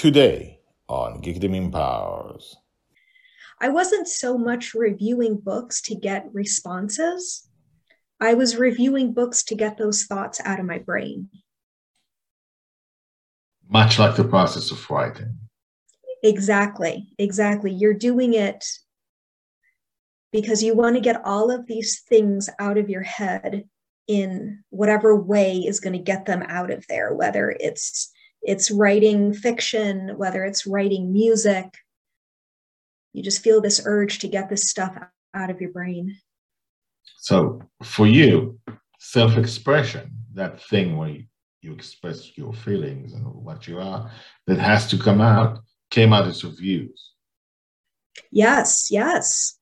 Today on Geekdom Empowers. I wasn't so much reviewing books to get responses. I was reviewing books to get those thoughts out of my brain. Much like the process of writing. Exactly, exactly. You're doing it because you want to get all of these things out of your head in whatever way is going to get them out of there, whether it's it's writing fiction, whether it's writing music. You just feel this urge to get this stuff out of your brain. So, for you, self expression, that thing where you, you express your feelings and what you are, that has to come out, came out as reviews. Yes, yes.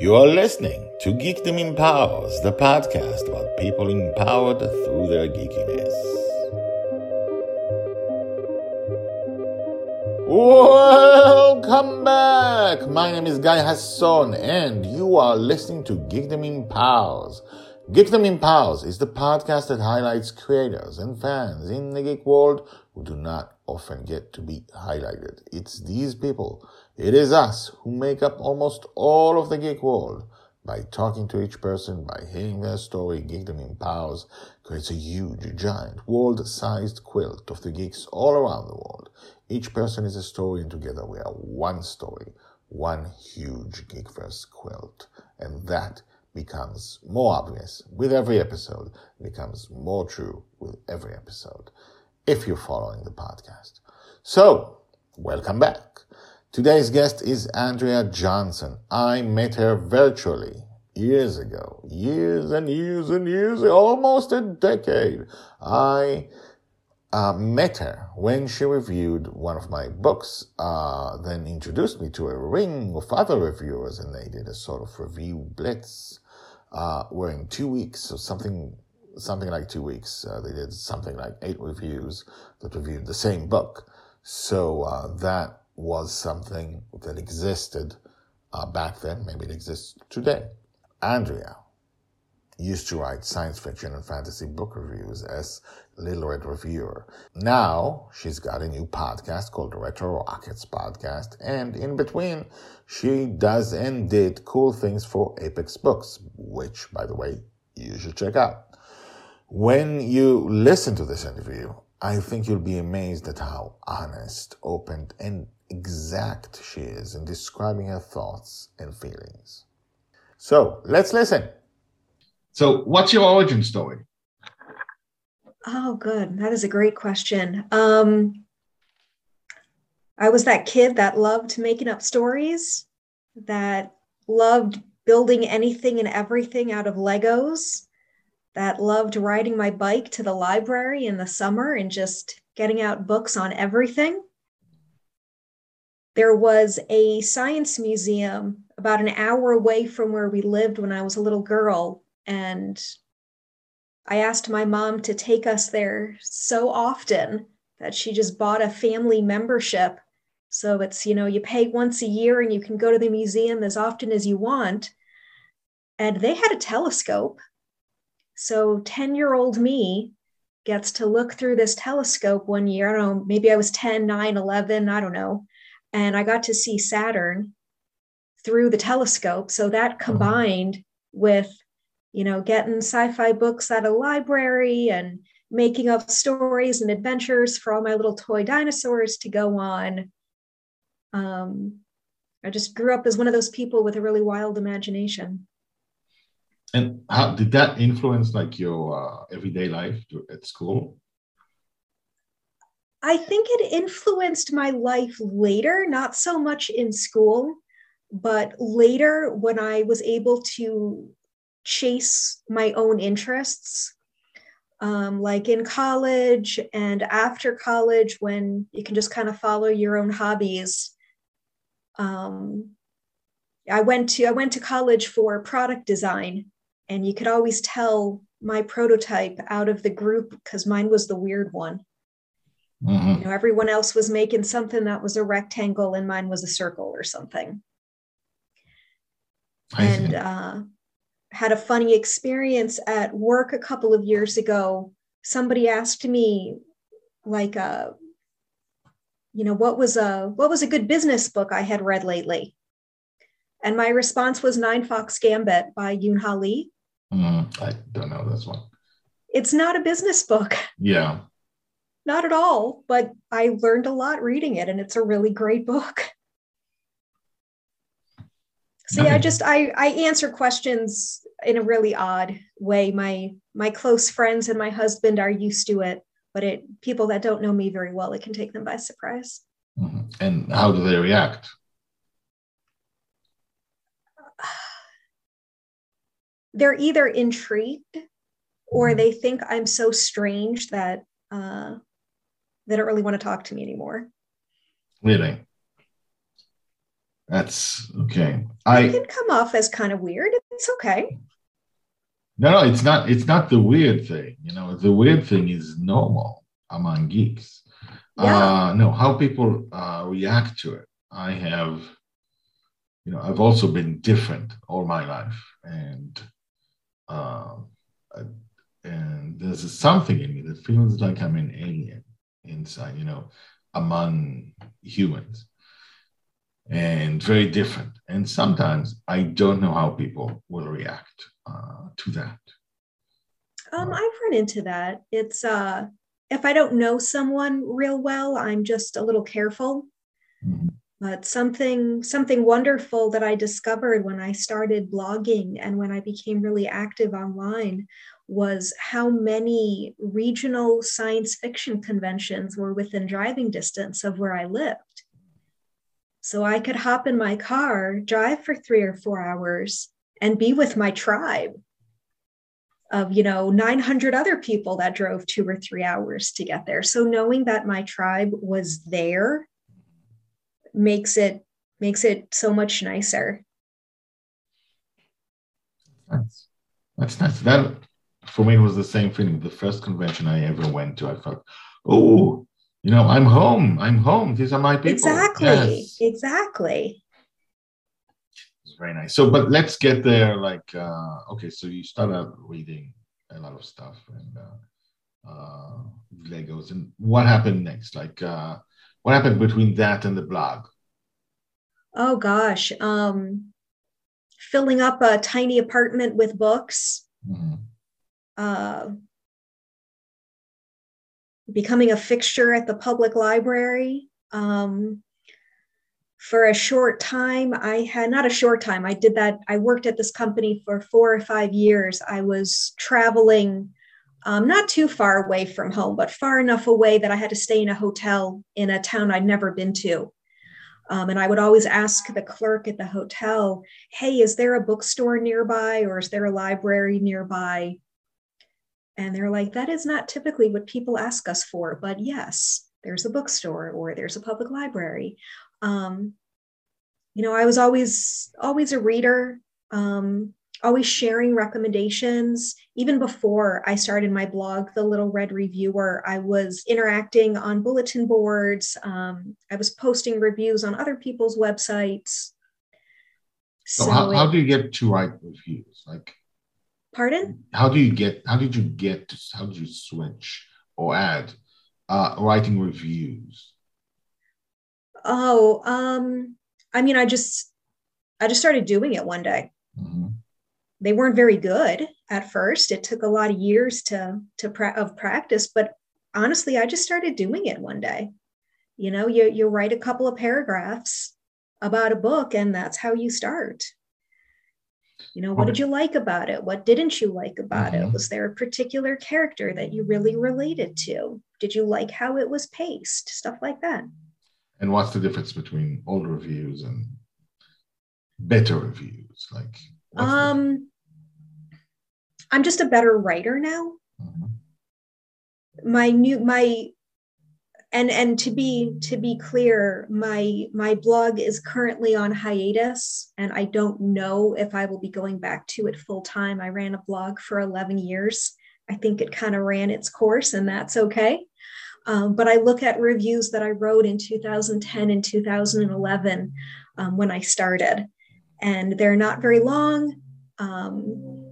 You are listening to Geekdom Empowers, the podcast about people empowered through their geekiness. Welcome back! My name is Guy Hasson, and you are listening to Geekdom Empowers. Geekdom Empowers is the podcast that highlights creators and fans in the geek world who do not often get to be highlighted. It's these people it is us who make up almost all of the geek world. By talking to each person, by hearing their story, Geekdom Empowers creates a huge, giant, world-sized quilt of the geeks all around the world. Each person is a story, and together we are one story, one huge Geekverse quilt. And that becomes more obvious with every episode, becomes more true with every episode, if you're following the podcast. So, welcome back. Today's guest is Andrea Johnson. I met her virtually years ago, years and years and years, almost a decade. I uh, met her when she reviewed one of my books, uh, then introduced me to a ring of other reviewers, and they did a sort of review blitz. Uh, where in two weeks, or something something like two weeks, uh, they did something like eight reviews that reviewed the same book. So uh, that was something that existed uh, back then. Maybe it exists today. Andrea used to write science fiction and fantasy book reviews as Little Red Reviewer. Now she's got a new podcast called Retro Rockets Podcast, and in between, she does and did cool things for Apex Books, which, by the way, you should check out. When you listen to this interview, I think you'll be amazed at how honest, open, and exact she is in describing her thoughts and feelings. So let's listen. So, what's your origin story? Oh, good. That is a great question. Um, I was that kid that loved making up stories, that loved building anything and everything out of Legos, that loved riding my bike to the library in the summer and just getting out books on everything there was a science museum about an hour away from where we lived when I was a little girl. And I asked my mom to take us there so often that she just bought a family membership. So it's, you know, you pay once a year and you can go to the museum as often as you want. And they had a telescope. So 10 year old me gets to look through this telescope one year. I don't know, maybe I was 10, 9, 11, I don't know and I got to see Saturn through the telescope. So that uh-huh. combined with, you know, getting sci-fi books at a library and making up stories and adventures for all my little toy dinosaurs to go on. Um, I just grew up as one of those people with a really wild imagination. And how did that influence like your uh, everyday life at school? I think it influenced my life later, not so much in school, but later when I was able to chase my own interests, um, like in college and after college, when you can just kind of follow your own hobbies. Um, I went to I went to college for product design, and you could always tell my prototype out of the group because mine was the weird one. Mm-hmm. You know, everyone else was making something that was a rectangle and mine was a circle or something. I and uh, had a funny experience at work a couple of years ago. Somebody asked me like uh you know what was a what was a good business book i had read lately? And my response was Ninefox Gambit by yoon ha lee. Mm, i don't know this one. It's not a business book. Yeah not at all but i learned a lot reading it and it's a really great book See, I just I I answer questions in a really odd way. My my close friends and my husband are used to it, but it people that don't know me very well, it can take them by surprise. Mm-hmm. And how do they react? They're either intrigued or they think I'm so strange that uh, they don't really want to talk to me anymore. Really? That's okay. I can come off as kind of weird. It's okay. No, no, it's not. It's not the weird thing. You know, the weird thing is normal among geeks. Yeah. Uh, no, how people uh, react to it. I have, you know, I've also been different all my life, and uh, and there's something in me that feels like I'm an alien inside. You know, among humans and very different. And sometimes I don't know how people will react uh, to that. Um, I've run into that. It's uh, if I don't know someone real well, I'm just a little careful. Mm-hmm. But something something wonderful that I discovered when I started blogging and when I became really active online was how many regional science fiction conventions were within driving distance of where I lived. So I could hop in my car, drive for three or four hours, and be with my tribe of you know 900 other people that drove two or three hours to get there. So knowing that my tribe was there makes it makes it so much nicer. That's that's nice. That for me it was the same feeling the first convention i ever went to i felt oh you know, I'm home. I'm home. These are my people. Exactly. Yes. Exactly. It's very nice. So, but let's get there. Like, uh, okay, so you start out reading a lot of stuff and uh, uh, Legos, and what happened next? Like, uh, what happened between that and the blog? Oh gosh, um, filling up a tiny apartment with books. Mm-hmm. Uh, becoming a fixture at the public library. Um, for a short time, I had not a short time, I did that. I worked at this company for four or five years. I was traveling um, not too far away from home, but far enough away that I had to stay in a hotel in a town I'd never been to. Um, and I would always ask the clerk at the hotel, hey, is there a bookstore nearby or is there a library nearby? And they're like, that is not typically what people ask us for, but yes, there's a bookstore or there's a public library. Um, you know, I was always always a reader, um, always sharing recommendations. Even before I started my blog, The Little Red Reviewer, I was interacting on bulletin boards. Um, I was posting reviews on other people's websites. So, so how, how do you get to write reviews? Like, Pardon? How do you get? How did you get? To, how did you switch or add uh, writing reviews? Oh, um, I mean, I just, I just started doing it one day. Mm-hmm. They weren't very good at first. It took a lot of years to to pra- of practice, but honestly, I just started doing it one day. You know, you you write a couple of paragraphs about a book, and that's how you start you know what did you like about it? What didn't you like about mm-hmm. it was there a particular character that you really related to? Did you like how it was paced? Stuff like that. And what's the difference between old reviews and better reviews? Like um i'm just a better writer now. Mm-hmm. my new my and and to be to be clear my my blog is currently on hiatus and i don't know if i will be going back to it full time. I ran a blog for 11 years. I think it kind of ran its course and that's okay. Um, but i look at reviews that i wrote in 2010 and 2011 um, when i started and they're not very long. Um,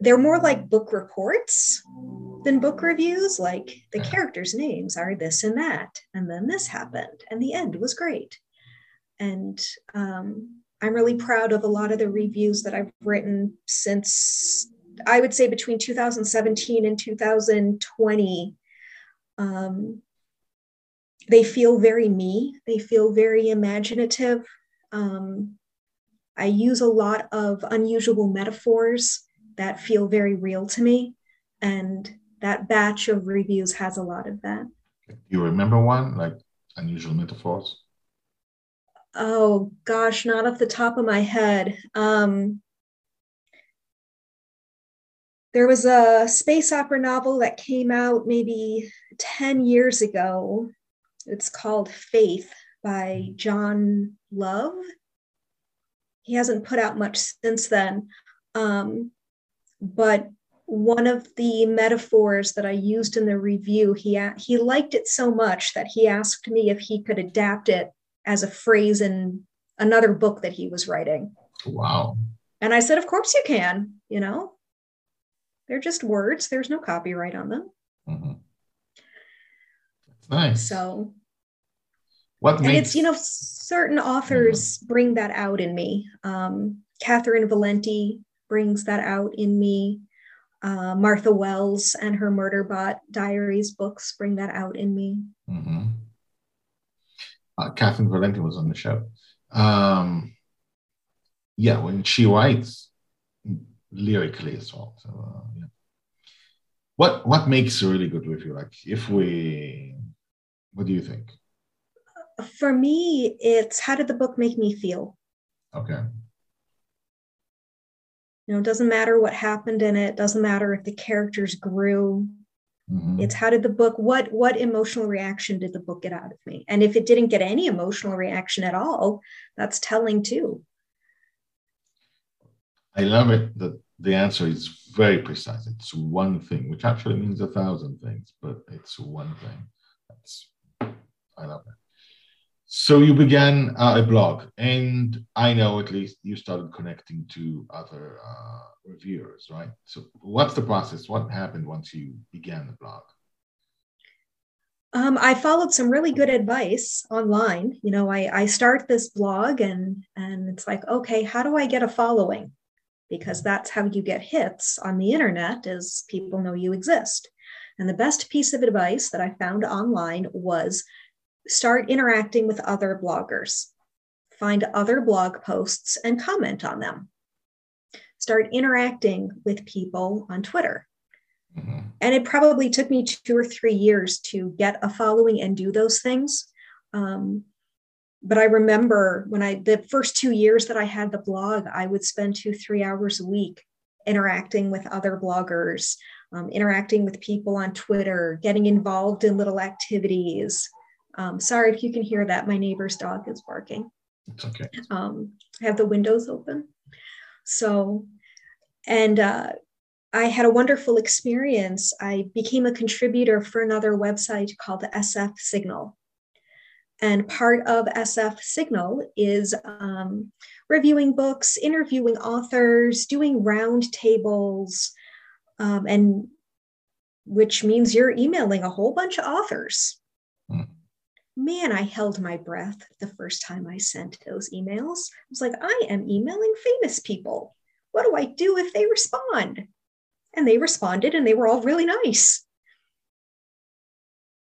they're more like book reports than book reviews. Like the characters' names are this and that, and then this happened, and the end was great. And um, I'm really proud of a lot of the reviews that I've written since I would say between 2017 and 2020. Um, they feel very me, they feel very imaginative. Um, I use a lot of unusual metaphors that feel very real to me. And that batch of reviews has a lot of that. Do you remember one, like unusual metaphors? Oh gosh, not off the top of my head. Um, there was a space opera novel that came out maybe 10 years ago. It's called Faith by John Love. He hasn't put out much since then. Um, but one of the metaphors that I used in the review, he, he liked it so much that he asked me if he could adapt it as a phrase in another book that he was writing. Wow. And I said, Of course you can, you know, they're just words, there's no copyright on them. Mm-hmm. nice. So, what and makes... it's, you know, certain authors mm-hmm. bring that out in me. Um, Catherynne Valente brings that out in me. Uh, Martha Wells and her Murderbot Diaries books bring that out in me. Mm-hmm. Uh, Catherynne Valente was on the show. Um, yeah, when she writes lyrically as well. So, uh, yeah. What what makes a really good review? Like, if we, what do you think? For me, it's how did the book make me feel? Okay. You know, it doesn't matter what happened in it, doesn't matter if the characters grew. Mm-hmm. It's how did the book, what what emotional reaction did the book get out of me? And if it didn't get any emotional reaction at all, that's telling too. I love it that the answer is very precise. It's one thing, which actually means a thousand things, but it's one thing. That's I love it. So you began uh, a blog, and I know at least you started connecting to other uh, reviewers, right? So what's the process? What happened once you began the blog? Um, I followed some really good advice online. You know, I, I start this blog and and it's like, okay, how do I get a following? Because that's how you get hits on the internet is people know you exist. And the best piece of advice that I found online was start interacting with other bloggers. Find other blog posts and comment on them. Start interacting with people on Twitter. Mm-hmm. And it probably took me two or three years to get a following and do those things. Um, but I remember when I, the first two years that I had the blog, I would spend two, three hours a week interacting with other bloggers, um, interacting with people on Twitter, getting involved in little activities, um, sorry if you can hear that. My neighbor's dog is barking. It's okay. Um, I have the windows open. So, and uh, I had a wonderful experience. I became a contributor for another website called SF Signal. And part of SF Signal is um, reviewing books, interviewing authors, doing roundtables, um, and which means you're emailing a whole bunch of authors. Mm man, I held my breath the first time I sent those emails. I was like, I am emailing famous people. What do I do if they respond? And they responded and they were all really nice.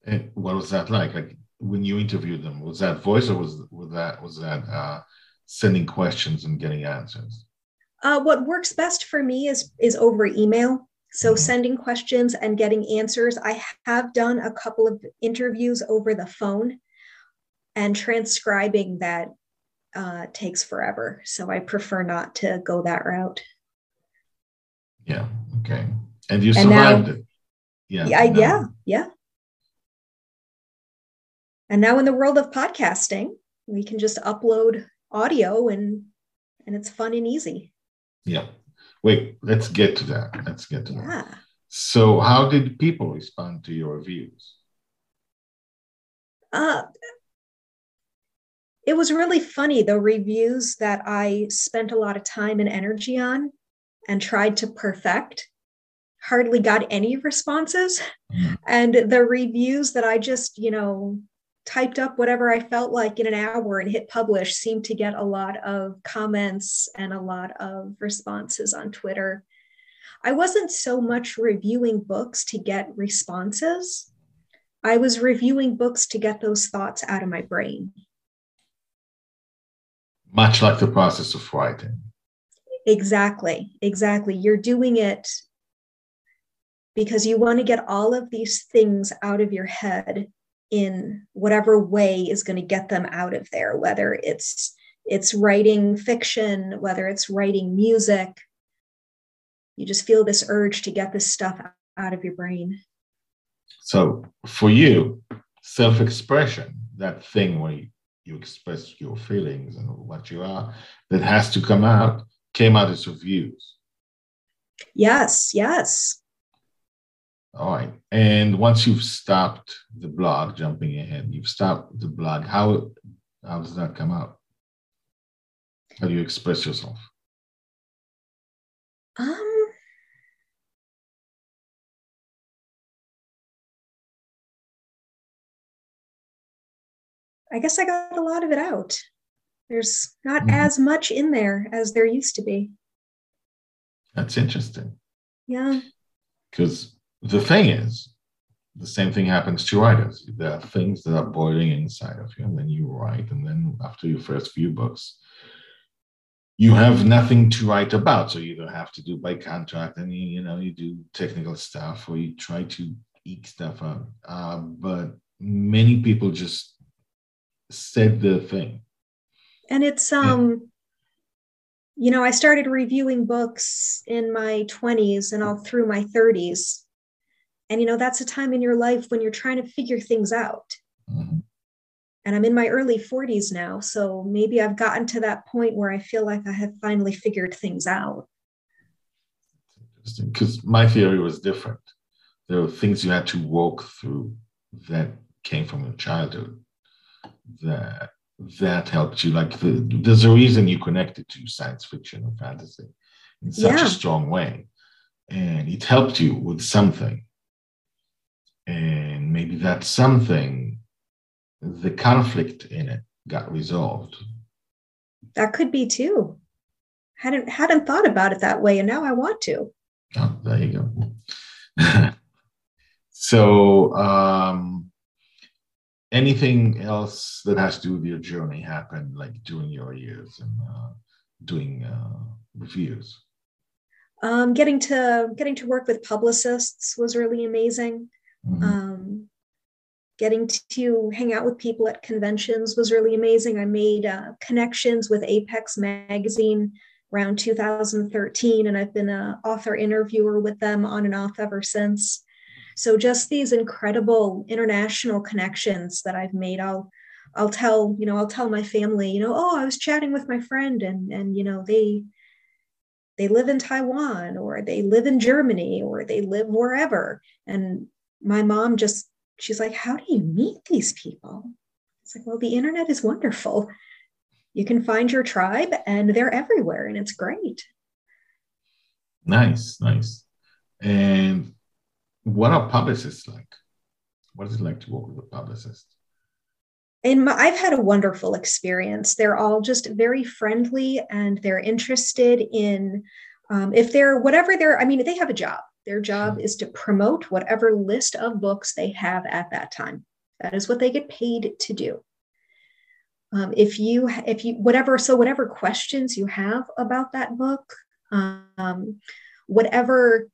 And what was that like? Like when you interviewed them, was that voice or was, was that was that uh, sending questions and getting answers? Uh, what works best for me is is over email. So, sending questions and getting answers. I have done a couple of interviews over the phone, and transcribing that uh, takes forever. So, I prefer not to go that route. Yeah. Okay. And you survived and now, it. Yeah. Yeah. Yeah. Yeah. And now, in the world of podcasting, we can just upload audio and and it's fun and easy. Yeah. Wait, let's get to that. Let's get to yeah. that. So, how did people respond to your reviews? Uh, it was really funny. The reviews that I spent a lot of time and energy on and tried to perfect hardly got any responses. Mm. And the reviews that I just, you know, typed up whatever I felt like in an hour and hit publish seemed to get a lot of comments and a lot of responses on Twitter. I wasn't so much reviewing books to get responses. I was reviewing books to get those thoughts out of my brain. Much like the process of writing. Exactly, exactly. You're doing it because you want to get all of these things out of your head in whatever way is going to get them out of there whether it's it's writing fiction whether it's writing music. You just feel this urge to get this stuff out of your brain. So for you self-expression that thing where you, you express your feelings and what you are that has to come out came out as reviews yes yes all right. And once you've stopped the blog, jumping ahead, you've stopped the blog. How how does that come out? How do you express yourself? Um I guess I got a lot of it out. There's not mm-hmm. as much in there as there used to be. That's interesting. Yeah. Because the thing is, the same thing happens to writers. There are things that are boiling inside of you, and then you write, and then after your first few books, you have nothing to write about. So you either have to do by contract, and you, you know you do technical stuff, or you try to eke stuff out. Uh, but many people just said the thing, and it's um. You know, I started reviewing books in my 20s and all through my 30s and, you know, that's a time in your life when you're trying to figure things out. Mm-hmm. And I'm in my early 40s now. So maybe I've gotten to that point where I feel like I have finally figured things out. Interesting. Because my theory was different. There were things you had to walk through that came from your childhood that that helped you like the, there's a reason you connected to science fiction and fantasy in such yeah. a strong way and it helped you with something and maybe that something the conflict in it got resolved. That could be too. Hadn't hadn't thought about it that way and now i want to. Oh there you go. So um anything else that has to do with your journey happened like during your years and uh, doing uh, reviews? Um, getting to getting to work with publicists was really amazing Mm-hmm. Um, getting to hang out with people at conventions was really amazing. I made uh, connections with Apex Magazine around 2013, and I've been an author interviewer with them on and off ever since. So just these incredible international connections that I've made. I'll I'll tell you know I'll tell my family you know oh I was chatting with my friend and and you know they they live in Taiwan or they live in Germany or they live wherever and my mom just, she's like, How do you meet these people? It's like, Well, the internet is wonderful. You can find your tribe and they're everywhere and it's great. Nice, nice. And what are publicists like? What is it like to work with a publicist? And my, I've had a wonderful experience. They're all just very friendly and they're interested in um, if they're whatever they're, I mean, they have a job. Their job is to promote whatever list of books they have at that time. That is what they get paid to do. Um, if you, if you, whatever, so whatever questions you have about that book, um, whatever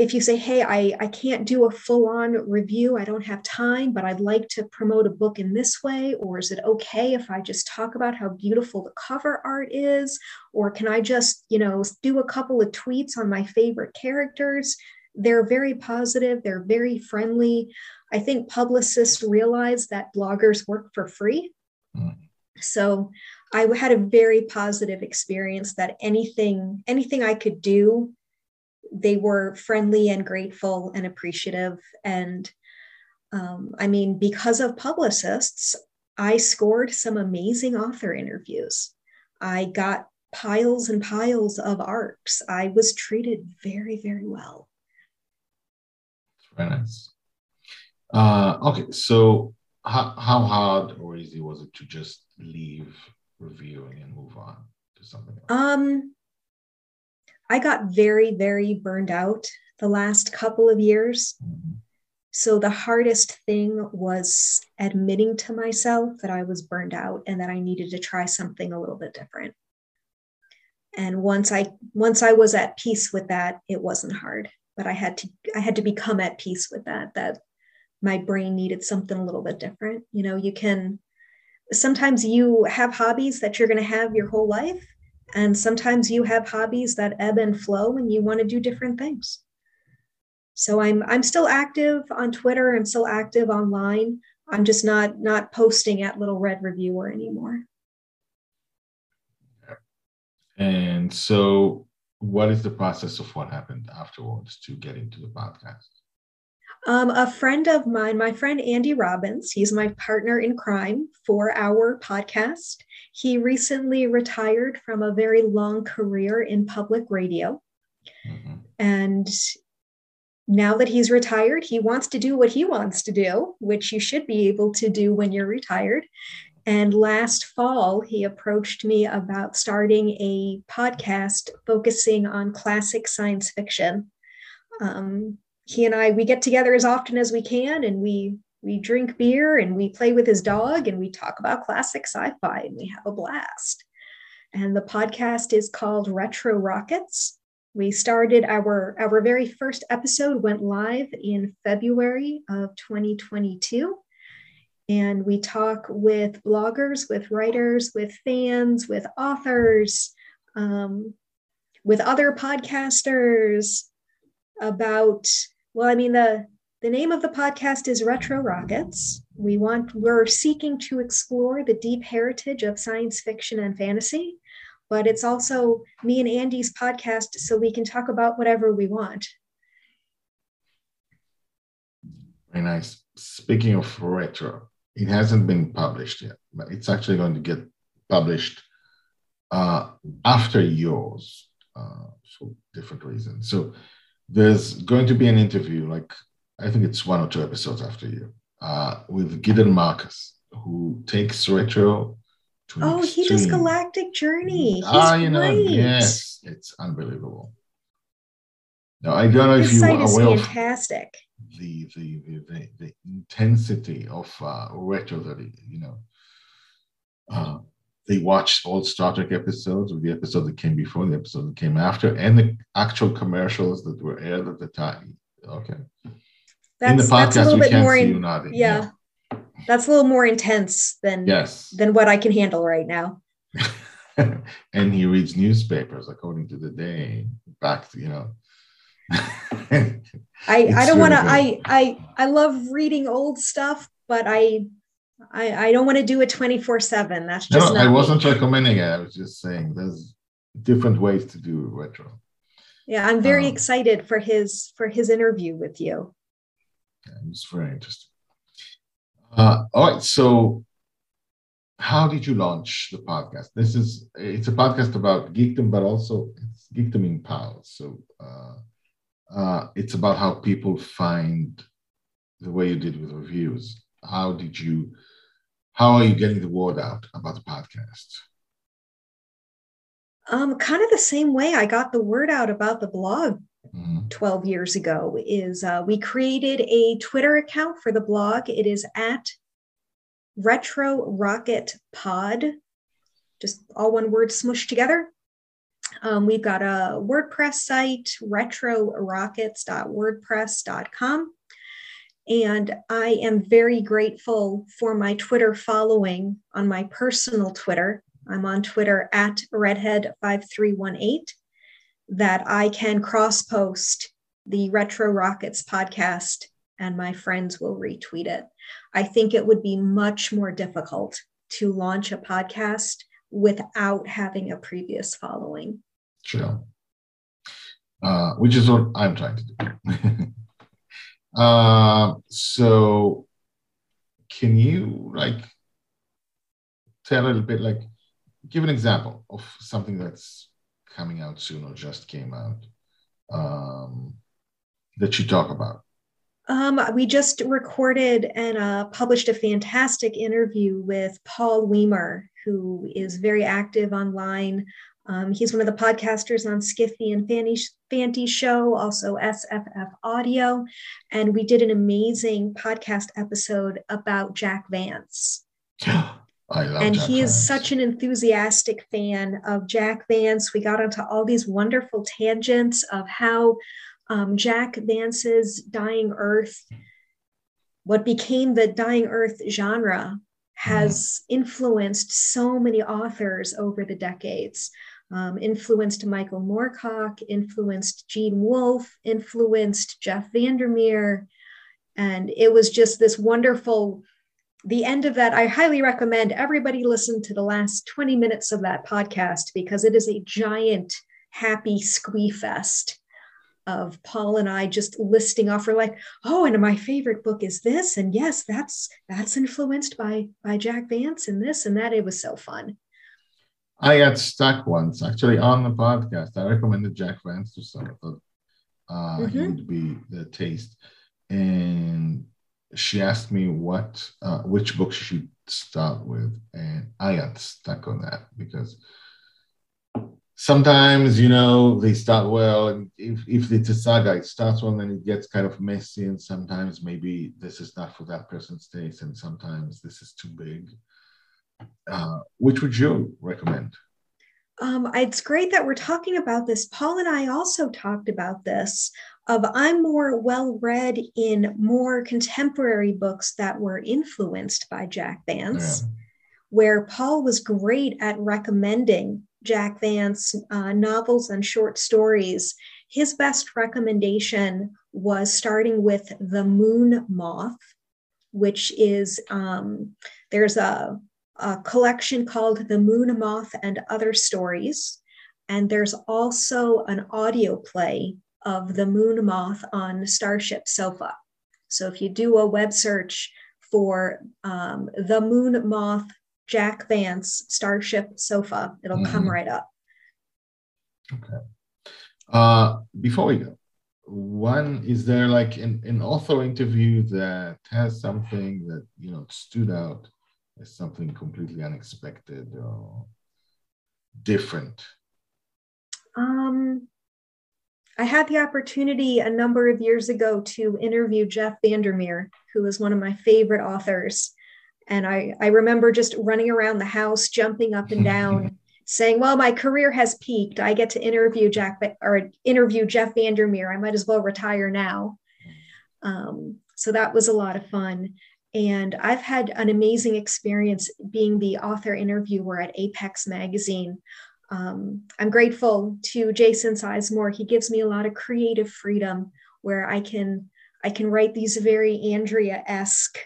if you say, hey, I, I can't do a full on review, I don't have time, but I'd like to promote a book in this way, or is it okay if I just talk about how beautiful the cover art is? Or can I just, you know, do a couple of tweets on my favorite characters? They're very positive, they're very friendly. I think publicists realize that bloggers work for free. Mm. So I had a very positive experience that anything anything I could do they were friendly and grateful and appreciative. And um, I mean, because of publicists, I scored some amazing author interviews. I got piles and piles of arcs. I was treated very, very well. Very nice. Uh, okay, so how, how hard or easy was it to just leave reviewing and move on to something else? Um, I got very, very burned out the last couple of years. Mm-hmm. So the hardest thing was admitting to myself that I was burned out and that I needed to try something a little bit different. And once I once I was at peace with that, it wasn't hard. But I had to I had to become at peace with that, that my brain needed something a little bit different. You know, you can sometimes you have hobbies that you're going to have your whole life and sometimes you have hobbies that ebb and flow and you want to do different things. So i'm i'm still active on twitter i'm still active online. I'm just not not posting at little red reviewer anymore. And so what is the process of what happened afterwards to get into the podcast um, a friend of mine, my friend Andy Robbins, he's my partner in crime for our podcast. He recently retired from a very long career in public radio. Mm-hmm. And now that he's retired, he wants to do what he wants to do, which you should be able to do when you're retired. And last fall, he approached me about starting a podcast focusing on classic science fiction. Um, he and I we get together as often as we can and we we drink beer and we play with his dog and we talk about classic sci-fi and we have a blast. And the podcast is called Retro Rockets. We started our our very first episode went live in February of 2022 and we talk with bloggers, with writers, with fans, with authors, um, with other podcasters about well, I mean, the the name of the podcast is Retro Rockets. We want we're seeking to explore the deep heritage of science fiction and fantasy, but it's also me and Andy's podcast so we can talk about whatever we want. Very nice. Speaking of retro, it hasn't been published yet, but it's actually going to get published uh, after yours uh, for different reasons. So there's going to be an interview, like I think it's one or two episodes after you, uh, with Gideon Marcus, who takes retro to Oh, he does Galactic Journey. He's ah, you know, yes, it's unbelievable. Now I don't know His if you are aware fantastic. of the the, the the, the intensity of uh, retro that you know. Uh, they watched all Star Trek episodes of the episode that came before, the episode that came after, and the actual commercials that were aired at the time. Okay. That's, in the podcast, we can't see in, you nodding. Yeah. yeah. That's a little more intense than yes than what I can handle right now. and he reads newspapers according to the day. Back to you know. I I don't want to. I I I love reading old stuff, but I I, I don't want to do it 24 7. That's just no, I wasn't me. recommending it. I was just saying there's different ways to do retro. Yeah, I'm very um, excited for his for his interview with you. Yeah, it's very interesting. Uh, all right, so how did you launch the podcast? This is it's a podcast about geekdom, but also it's geekdom in pals. So uh, uh, it's about how people find the way you did with reviews. How did you how are you getting the word out about the podcast? Um, kind of the same way I got the word out about the blog mm-hmm. 12 years ago is uh, we created a Twitter account for the blog. It is at Retro Rocket Pod, just all one word smushed together. Um, we've got a WordPress site, retrorockets.wordpress.com. And I am very grateful for my Twitter following on my personal Twitter. I'm on Twitter at redhead5318 that I can cross post the Retro Rockets podcast and my friends will retweet it. I think it would be much more difficult to launch a podcast without having a previous following. Sure. Uh, which is what I'm trying to do. Uh, so can you like tell a little bit like give an example of something that's coming out soon or just came out um, that you talk about. Um, we just recorded and uh, published a fantastic interview with Paul Weimer, who is very active online. Um, he's one of the podcasters on Skiffy and Fanny, Fanty Show, also SFF Audio. And we did an amazing podcast episode about Jack Vance. I love and Jack he Vance. is such an enthusiastic fan of Jack Vance. We got onto all these wonderful tangents of how um, Jack Vance's Dying Earth, what became the Dying Earth genre, has mm. influenced so many authors over the decades. Um, influenced Michael Moorcock, influenced Gene Wolfe, influenced Jeff Vandermeer. And it was just this wonderful the end of that, I highly recommend everybody listen to the last 20 minutes of that podcast because it is a giant happy squee fest of Paul and I just listing off. We're like, oh, and my favorite book is this, and yes, that's that's influenced by by Jack Vance and this and that. It was so fun. I got stuck once actually on the podcast. I recommended Jack Vance to someone. Uh, mm-hmm. He would be the taste, and she asked me what uh, which book she should start with, and I got stuck on that because sometimes you know they start well, and if, if it's a saga, it starts well, and it gets kind of messy, and sometimes maybe this is not for that person's taste, and sometimes this is too big. Uh, which would you recommend? Um, it's great that we're talking about this. Paul and I also talked about this of I'm more well read in more contemporary books that were influenced by Jack Vance, yeah. where Paul was great at recommending Jack Vance uh, novels and short stories. His best recommendation was starting with The Moon Moth, which is um, there's a, a collection called The Moon Moth and Other Stories. And there's also an audio play of the moon moth on Starship Sofa. So if you do a web search for um, the moon moth Jack Vance Starship Sofa, it'll mm-hmm. come right up. Okay. Uh, before we go, one is there like an, an author interview that has something that you know stood out as something completely unexpected or different? Um, I had the opportunity a number of years ago to interview Jeff Vandermeer, who is one of my favorite authors. And I, I remember just running around the house, jumping up and down, saying, Well, my career has peaked. I get to interview Jack or interview Jeff Vandermeer. I might as well retire now. Um, so that was a lot of fun. And I've had an amazing experience being the author interviewer at Apex Magazine, um, I'm grateful to Jason Sizemore. He gives me a lot of creative freedom where I can I can write these very Andrea-esque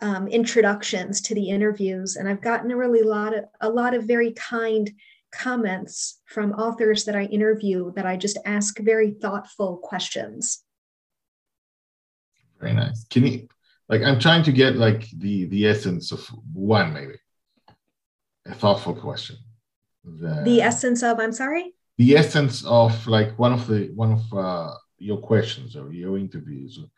um, introductions to the interviews, and I've gotten a really lot of a lot of very kind comments from authors that I interview that I just ask very thoughtful questions. Very nice. Can you like I'm trying to get like the the essence of one maybe. A thoughtful question. The, the essence of i'm sorry? The essence of like one of the one of uh, your questions or your interviews or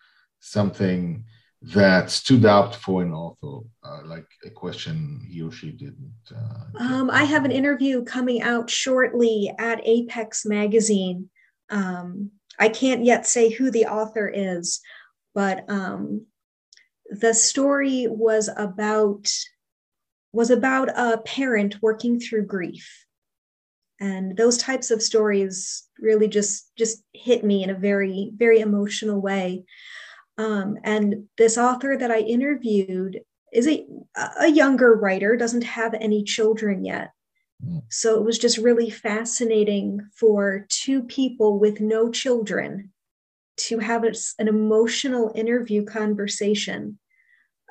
something that stood out for an author uh, like a question he or she didn't uh, um, i have an interview coming out shortly at apex magazine. Um, i can't yet say who the author is but um, the story was about was about a parent working through grief. And those types of stories really just just hit me in a very very emotional way. Um, and this author that i interviewed is a, a younger writer doesn't have any children yet. Mm. so it was just really fascinating for two people with no children to have an emotional interview conversation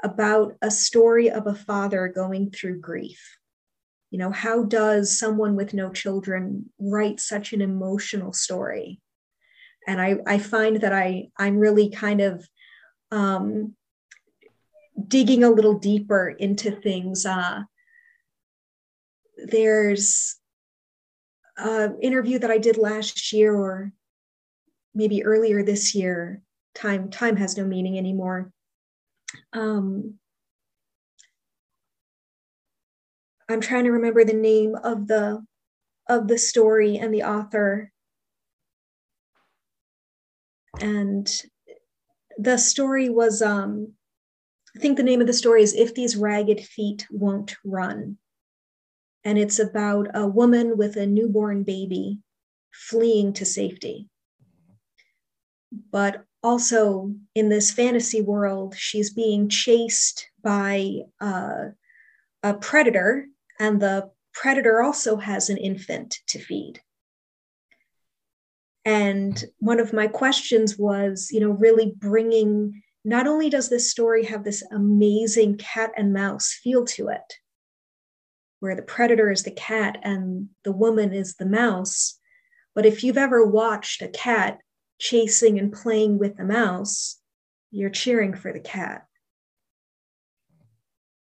about a story of a father going through grief. You know, how does someone with no children write such an emotional story? And I, I find that I, I'm really kind of um, digging a little deeper into things uh, there's an interview that I did last year or maybe earlier this year. Time time has no meaning anymore. Um, I'm trying to remember the name of the of the story and the author. And the story was um I think the name of the story is If These Ragged Feet Won't Run. And it's about a woman with a newborn baby fleeing to safety. But also in this fantasy world, she's being chased by uh, a predator, and the predator also has an infant to feed. And one of my questions was, you know, really bringing not only does this story have this amazing cat and mouse feel to it, where the predator is the cat and the woman is the mouse, but if you've ever watched a cat chasing and playing with the mouse, you're cheering for the cat.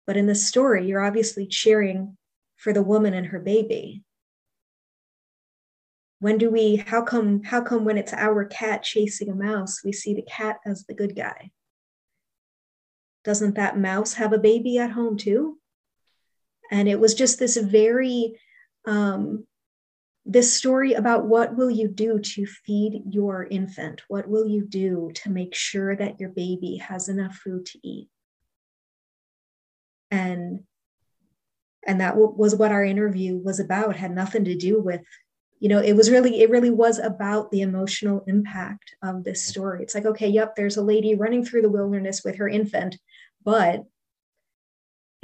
But in this story, you're obviously cheering for the woman and her baby. When do we, how come, how come when it's our cat chasing a mouse, we see the cat as the good guy? Doesn't that mouse have a baby at home too? And it was just this very um, this story about what will you do to feed your infant? What will you do to make sure that your baby has enough food to eat? And and that was what our interview was about had nothing to do with you know it was really it really was about the emotional impact of this mm-hmm. story. It's like okay yep there's a lady running through the wilderness with her infant but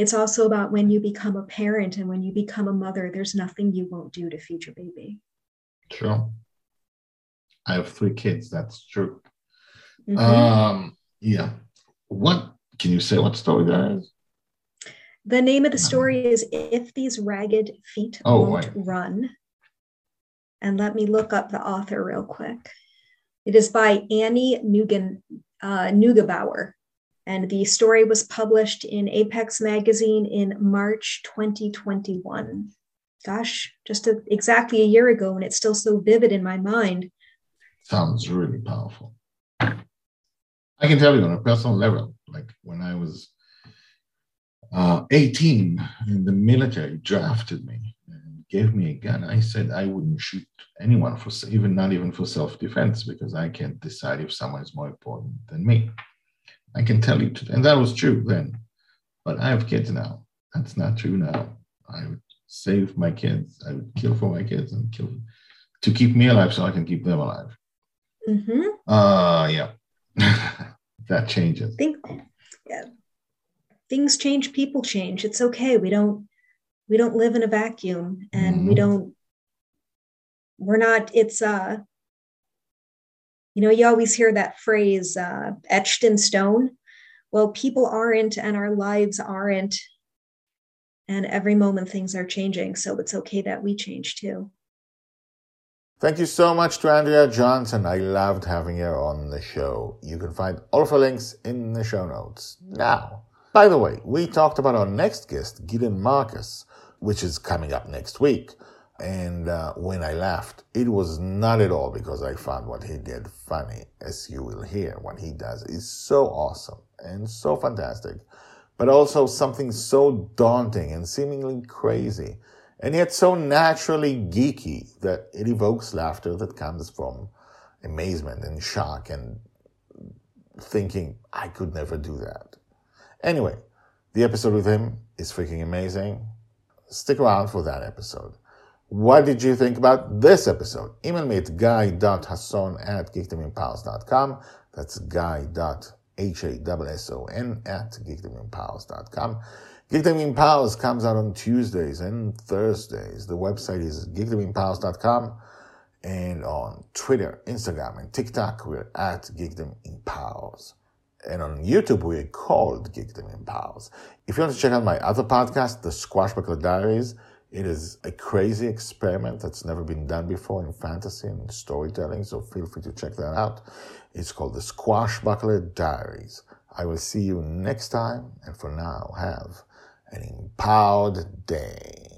it's also about when you become a parent and when you become a mother, there's nothing you won't do to feed your baby. True. I have three kids. That's true. Mm-hmm. Um, yeah. What can you say? What story that is? The name of the story is "If These Ragged Feet oh, Won't Run." And let me look up the author real quick. It is by Annie Neugen, uh, Neugebauer and the story was published in Apex Magazine in March 2021. Gosh, just a, exactly a year ago, and it's still so vivid in my mind. Sounds really powerful. I can tell you on a personal level, like when I was uh, 18 and the military drafted me and gave me a gun, I said I wouldn't shoot anyone for even not even for self-defense because I can't decide if someone is more important than me. I can tell you, and that was true then. But I have kids now. That's not true now. I would save my kids. I would kill for my kids and kill to keep me alive so I can keep them alive. Mm-hmm. Uh, yeah. that changes. Think, yeah. Things change, people change. It's okay. We don't we don't live in a vacuum and mm-hmm. we don't we're not it's uh you know, you always hear that phrase, uh, etched in stone. Well, people aren't, and our lives aren't. And every moment things are changing. So it's okay that we change too. Thank you so much to Andrea Johnson. I loved having her on the show. You can find all of her links in the show notes. Now, by the way, we talked about our next guest, Gideon Marcus, which is coming up next week. And uh, when I left, it was not at all because I found what he did funny, as you will hear. What he does is so awesome and so fantastic, but also something so daunting and seemingly crazy, and yet so naturally geeky that it evokes laughter that comes from amazement and shock and thinking, I could never do that. Anyway, the episode with him is freaking amazing. Stick around for that episode. What did you think about this episode? Email me at guy.hasson at geekdomempowers.com. That's guy.hasson at geekdomempowers.com. Geekdom Empowers comes out on Tuesdays and Thursdays. The website is geekdomempowers.com. And on Twitter, Instagram, and TikTok, we're at Geekdom Empowers. And on YouTube, we're called Geekdom Empowers. If you want to check out my other podcast, The Squashbuckler Diaries, it is a crazy experiment that's never been done before in fantasy and storytelling, so feel free to check that out. It's called The Squash Squashbuckler Diaries. I will see you next time, and for now, have an empowered day.